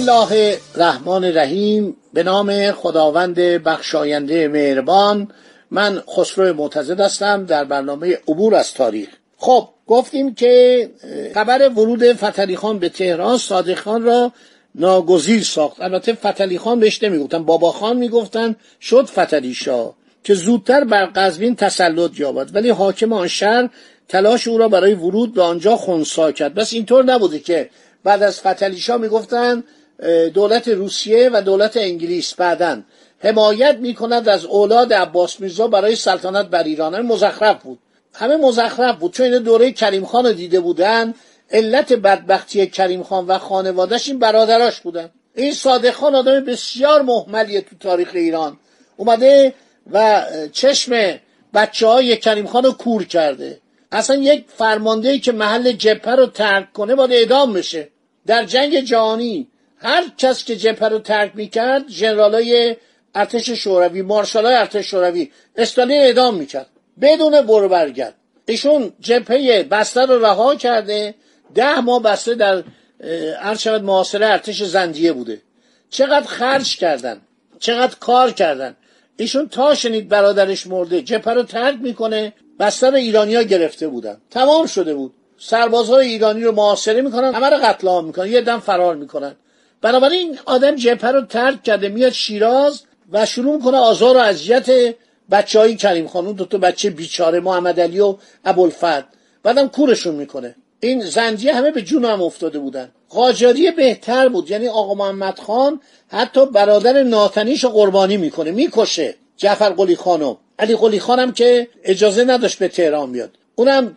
الله الرحمن الرحیم به نام خداوند بخشاینده مهربان. من خسرو معتزد هستم در برنامه عبور از تاریخ. خب گفتیم که خبر ورود فتلی خان به تهران صادق خان را ناگزیر ساخت. البته فتلی خان بهش نمی‌گفتن بابا خان می‌گفتن شد فتلی شاه که زودتر بر قزوین تسلط یابد. ولی حاکم آن شهر تلاش او را برای ورود به آنجا خونسا کرد. بس اینطور نبوده که بعد از فتلیشا می‌گفتن دولت روسیه و دولت انگلیس بعدن حمایت می‌کند از اولاد عباس میرزا برای سلطنت بر ایران. مزخرف بود. همه مزخرف بود. چون این دوره کریم خان رو دیده بودن علت بدبختی کریم خان و خانوادش این برادراش بودن. این صادق خان آدم بسیار محملیه تو تاریخ ایران. اومده و چشم بچه های کریم خان رو کور کرده. اصلا یک فرمانده که محل جبهه رو ترک کنه باید اعدام بشه. در جنگ جهانی هر کس که جبهه رو ترک می‌کرد ژنرالای ارتش شوروی مارشالای ارتش شوروی استالین اعدام می‌کرد. بدون برو برگرد. ایشون جبهه بسته رو رها کرده. ده ماه بسته در عرض شود معاصره ارتش زندیه بوده. چقدر خرج کردن. چقدر کار کردن. ایشون تا شنید برادرش مرده جبهه رو ترک می‌کنه. بستر ایرانیا گرفته بودن. تمام شده بود. سربازهای ایرانی رو محاصره می‌کنن همه رو قتل عام می‌کنن یه دم فرار می‌کنن. بنابراین آدم جبهه رو ترک کرده میاد شیراز و شروع می‌کنه آزار و اذیت بچه های کریم خانون دو تا بچه بیچاره محمد علی و ابوالفضل. بعدم کورشون می‌کنه. این زندیه همه به جون هم افتاده بودن. قاجاری بهتر بود. یعنی آقا محمد خان حتی برادر ناتنیش قربانی می‌کنه می‌کشه جعفر قلی خانو. علی قلی خانم که اجازه نداشت به تهران بیاد. اونم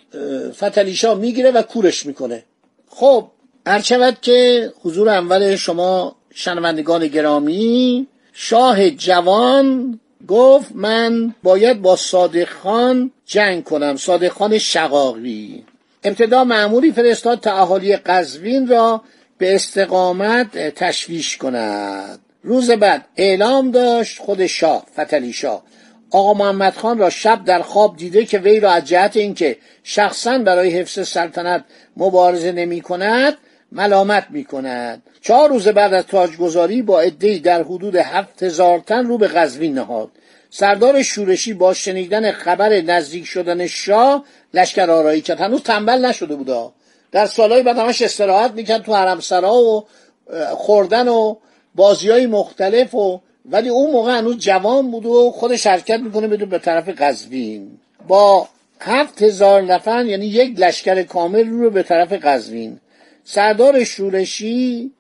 فتلیشا می‌گیره و کورش می‌کنه. خب هرچود که حضور اول شما شنوندگان گرامی شاه جوان گفت من باید با صادق خان جنگ کنم صادق خان شقاقی. ابتدا معمولی فرستاد تا اهالی قزوین را به استقامت تشویش کند. روز بعد اعلام داشت خود شاه فتلی شاه. آقا محمد خان را شب در خواب دیده که وی را از جهت اینکه شخصا برای حفظ سلطنت مبارزه نمی کند ملامت می کند چهار روز بعد از تاجگذاری با عدهای در حدود هفت هزار تن رو به قزوین نهاد. سردار شورشی با شنیدن خبر نزدیک شدن شاه لشکر آرایی کرد. هنوز تنبل نشده بودا. در سالهای بعد همش استراحت می‌کرد تو حرمسرا و خوردن و بازی های مختلف و ولی اون موقع هنوز جوان بود و خودش حرکت می‌کنه بدون به طرف قزوین با هفت هزار نفر یعنی یک لشکر کامل رو به طرف قزوین سردار شورشی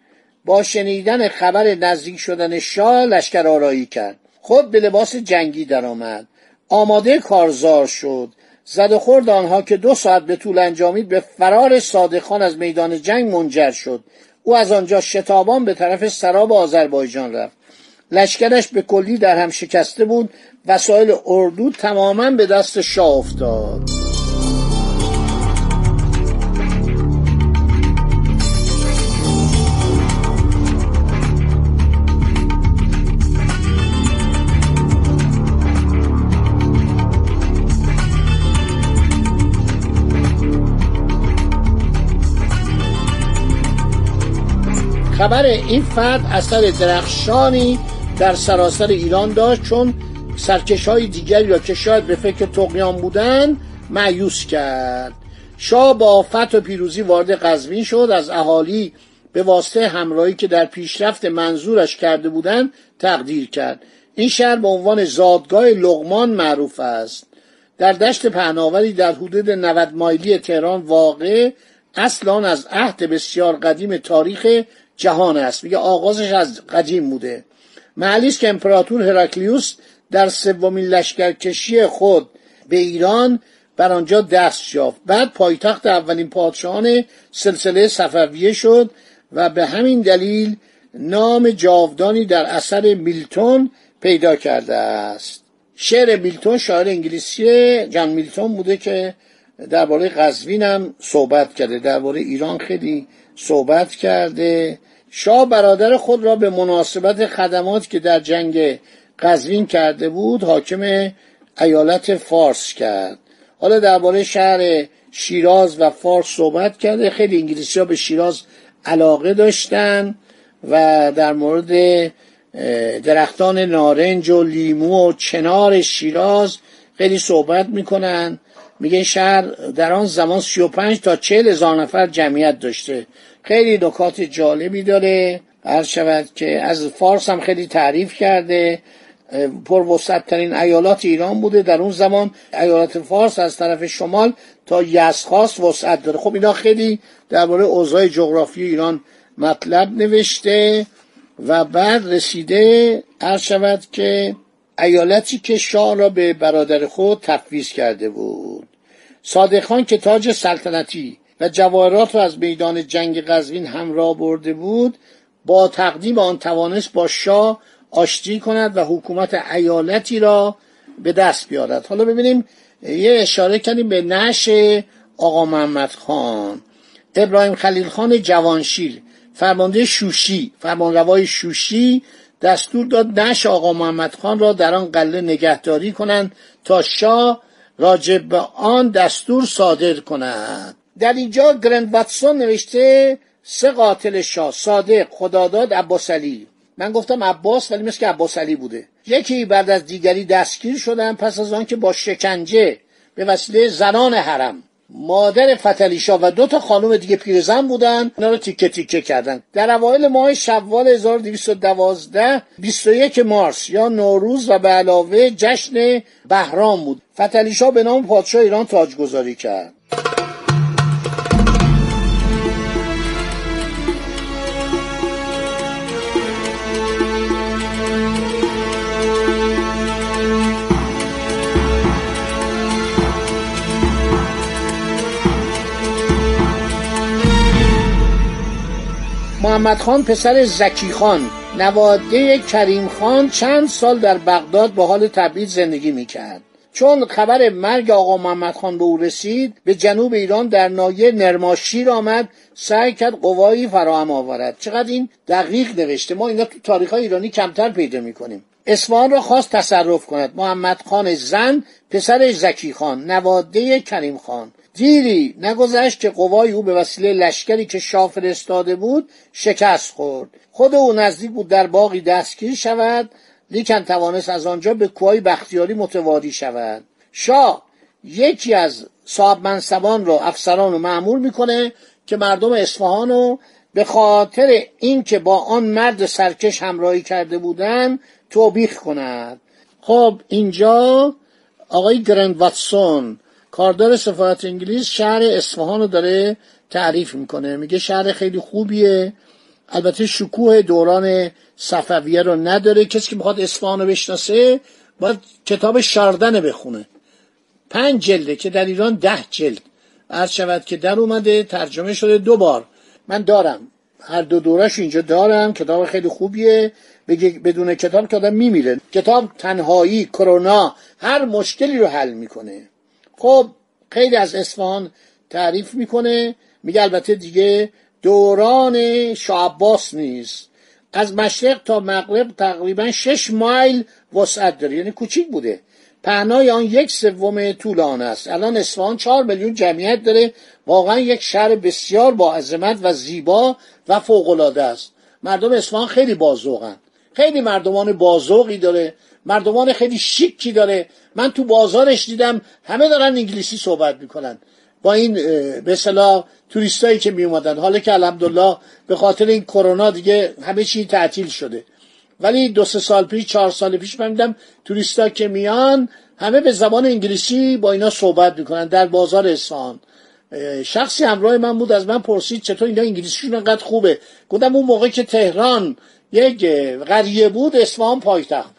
با شنیدن خبر نزدیک شدن شاه لشکر آرایی کرد. خود به لباس جنگی درآمد. آماده کارزار شد. زد و خورد آنها که دو ساعت به طول انجامید به فرار صادقان از میدان جنگ منجر شد. او از آنجا شتابان به طرف سراب آذربایجان رفت. لشکرش به کلی در هم شکسته بود. وسایل اردو تماما به دست شاه افتاد. خبر این فرد اثر درخشانی در سراسر ایران داشت چون سرکش های دیگری را که شاید به فکر تقیان بودن معیوس کرد. شاه با آفت و پیروزی وارد قزوین شد. از اهالی به واسطه همراهی که در پیشرفت منظورش کرده بودند تقدیر کرد. این شهر به عنوان زادگاه لغمان معروف است. در دشت پهناوری در حدود 90 مایلی تهران واقع اصلا از عهد بسیار قدیم تاریخ جهان است. میگه آغازش از قدیم بوده. محلی است که امپراتور هراکلیوس در سومین لشکرکشی خود به ایران بر آنجا دست یافت. بعد پایتخت اولین پادشاهان سلسله صفویه شد و به همین دلیل نام جاودانی در اثر میلتون پیدا کرده است. شعر میلتون شاعر انگلیسی جان میلتون بوده که درباره قزوین هم صحبت کرده. درباره ایران خیلی صحبت کرده شاه برادر خود را به مناسبت خدمات که در جنگ قزوین کرده بود حاکم ایالت فارس کرد. حالا درباره شهر شیراز و فارس صحبت کرده خیلی انگلیسی ها به شیراز علاقه داشتن و در مورد درختان نارنج و لیمو و چنار شیراز خیلی صحبت می‌کنن. میگه شهر در آن زمان 35 تا 40 هزار نفر جمعیت داشته. خیلی نکات جالبی داره. عرض شود که از فارس هم خیلی تعریف کرده. پر ترین ایالات ایران بوده. در اون زمان ایالات فارس از طرف شمال تا یزخاست وسعت داره. خب اینا خیلی درباره اوضاع جغرافی ایران مطلب نوشته و بعد رسیده عرض شود که ایالتی که شاه را به برادر خود تفویض کرده بود. صادق خان که تاج سلطنتی و جواهرات را از میدان جنگ قزوین همراه برده بود با تقدیم آن توانست با شاه آشتی کند و حکومت ایالتی را به دست بیارد. حالا ببینیم یه اشاره کردیم به نش آقا محمد خان. ابراهیم خلیل خان جوانشیر فرمانده شوشی فرمانروای شوشی دستور داد نش آقا محمد خان را در آن قله نگهداری کنند تا شاه راجب به آن دستور صادر کند. در اینجا گرند واتسون نوشته سه قاتل شاه صادق خداداد عباس علی من گفتم عباس ولی مثل که عباس علی بوده. یکی بعد از دیگری دستگیر شدن پس از آنکه با شکنجه به وسیله زنان حرم مادر فتلیشا و دو تا خانم دیگه پیرزن بودن. اونا رو تیکه تیکه کردن. در اوایل ماه شوال 1212 21 مارس یا نوروز و به علاوه جشن بهرام بود. فتلیشا به نام پادشاه ایران تاجگذاری کرد. محمد خان پسر زکی خان. نواده کریم خان چند سال در بغداد به حال تبعید زندگی می‌کرد. چون خبر مرگ آقا محمد خان به او رسید به جنوب ایران در نایه نرماشیر آمد سعی کرد قوایی فراهم آورد. چقدر این دقیق نوشته؟ ما اینا تو تاریخ ایرانی کمتر پیدا می‌کنیم. اصفهان را خواست تصرف کند. محمد خان زن پسر زکی خان نواده کریم خان. دیری نگذشت که قوای او به وسیله لشکری که شاه فرستاده بود شکست خورد. خود او نزدیک بود در باقی دستگیر شود لیکن توانست از آنجا به کوهای بختیاری متواری شود. شاه یکی از صاحب منصبان را افسران رو معمول می‌کنه که مردم اصفهان رو به خاطر اینکه با آن مرد سرکش همراهی کرده بودن توبیخ کند. خب اینجا آقای گرند واتسون کاردار سفارت انگلیس شهر اصفهان رو داره تعریف می‌کنه. میگه شهر خیلی خوبیه. البته شکوه دوران صفویه رو نداره. کسی که می‌خواد اصفهان رو بشناسه باید کتاب شاردن بخونه. پنج جلده که در ایران ده جلد. عرض شود که در اومده ترجمه شده دو بار. من دارم. هر دو دورش اینجا دارم. کتاب خیلی خوبیه. بدون کتاب که آدم میمیره. کتاب تنهایی کرونا هر مشکلی رو حل می‌کنه. خب خیلی از اصفهان تعریف می‌کنه. میگه البته دیگه دوران شعباس نیست. از مشرق تا مغرب تقریبا شش مایل وسعت داره. یعنی کوچیک بوده. پهنای آن یک سوم طول آن است. الان اصفهان چهار میلیون جمعیت داره. واقعا یک شهر بسیار با عظمت و زیبا و فوقالعاده است. مردم اصفهان خیلی بازوقن خیلی مردمان بازوقی داره. مردمان خیلی شیکی داره. من تو بازارش دیدم همه دارن انگلیسی صحبت می‌کنن. با این به صلاح توریستایی که می اومدن حالا که الحمدلله به خاطر این کرونا دیگه همه چی تعطیل شده. ولی دو سه سال پیش چهار سال پیش من دیدم توریستا که میان همه به زبان انگلیسی با اینا صحبت می‌کنن در بازار اصفهان شخصی همراه من بود از من پرسید چطور اینا انگلیسیشون انقدر خوبه؟ گفتم اون موقع که تهران یک قریه بود اصفهان پایتخت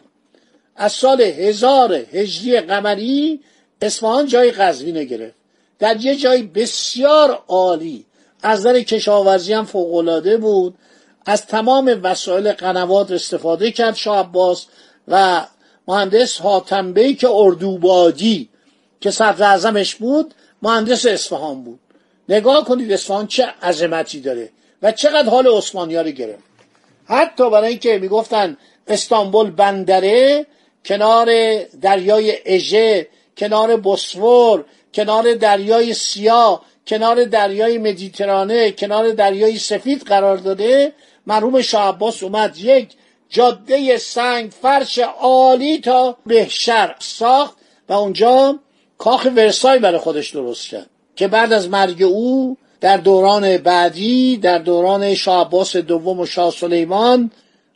از سال هزار هجری قمری اصفهان جای قزوین گرفت. در یه جای بسیار عالی. از نظر کشاورزی هم فوقالعاده بود. از تمام وسایل قنوات استفاده کرد شاه عباس و مهندس حاتم که اردوبادی که صدر اعظمش بود مهندس اصفهان بود. نگاه کنید اصفهان چه عظمتی داره و چقدر حال عثمانی ها رو گرفت. حتی برای اینکه می‌گفتن استانبول بندره کنار دریای اژه کنار بسفور کنار دریای سیاه کنار دریای مدیترانه کنار دریای سفید قرار داده مرحوم شاه عباس اومد یک جاده سنگ فرش عالی تا بهشر ساخت و اونجا کاخ ورسای برای خودش درست کرد که بعد از مرگ او در دوران بعدی در دوران شاه عباس دوم و شاه سلیمان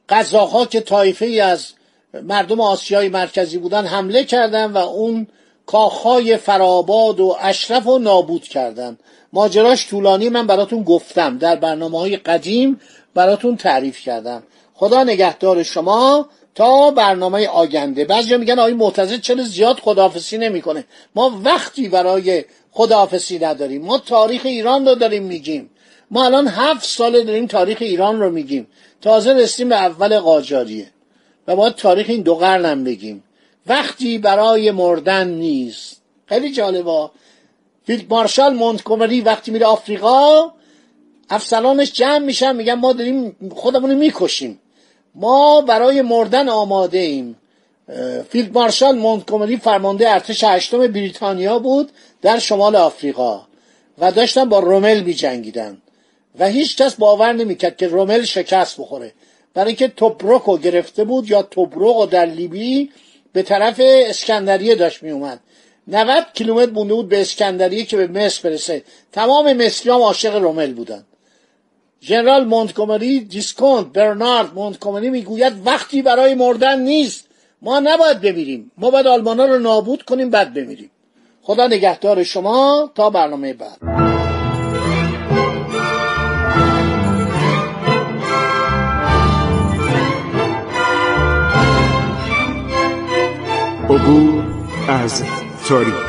قزاقها که طایفه ای از مردم آسیای مرکزی بودن حمله کردند و اون کاخهای فراباد و اشرف و نابود کردند. ماجراش طولانی من براتون گفتم. در برنامه های قدیم براتون تعریف کردم. خدا نگهدار شما تا برنامه آینده. بعضی میگن آقای معتزد چرا زیاد خداحافظی نمی‌کنه؟ ما وقتی برای خداحافظی نداریم. ما تاریخ ایران رو داریم میگیم. ما الان هفت ساله داریم تاریخ ایران رو میگیم. تازه رسیم به اول قاجاریه. و باید تاریخ این دو قرنم بگیم. وقتی برای مردن نیست. خیلی جالبا فیلد مارشال مونتگومری وقتی میره آفریقا افسرانش جمع میشن میگن ما داریم خودمون می‌کشیم. ما برای مردن آماده ایم. فیلد مارشال مونتگومری فرمانده ارتش هشتم بریتانیا بود در شمال آفریقا و داشتن با رومل می جنگیدن و هیچ کس باور نمی‌کرد که رومل شکست بخوره. برای اینکه توبروک رو گرفته بود یا توبروک در لیبی به طرف اسکندریه داشت می اومد 90 کیلومتر مونده بود به اسکندریه که به مصر برسه. تمام مصری هم عاشق رومل بودن. ژنرال مونتگومری ویسکونت برنارد مونتگومری می‌گوید وقتی برای مردن نیست ما نباید بمیریم. ما باید آلمانا رو نابود کنیم بعد بمیریم. خدا نگهدار شما. تا برنامه بعد. عبور از تاریخ.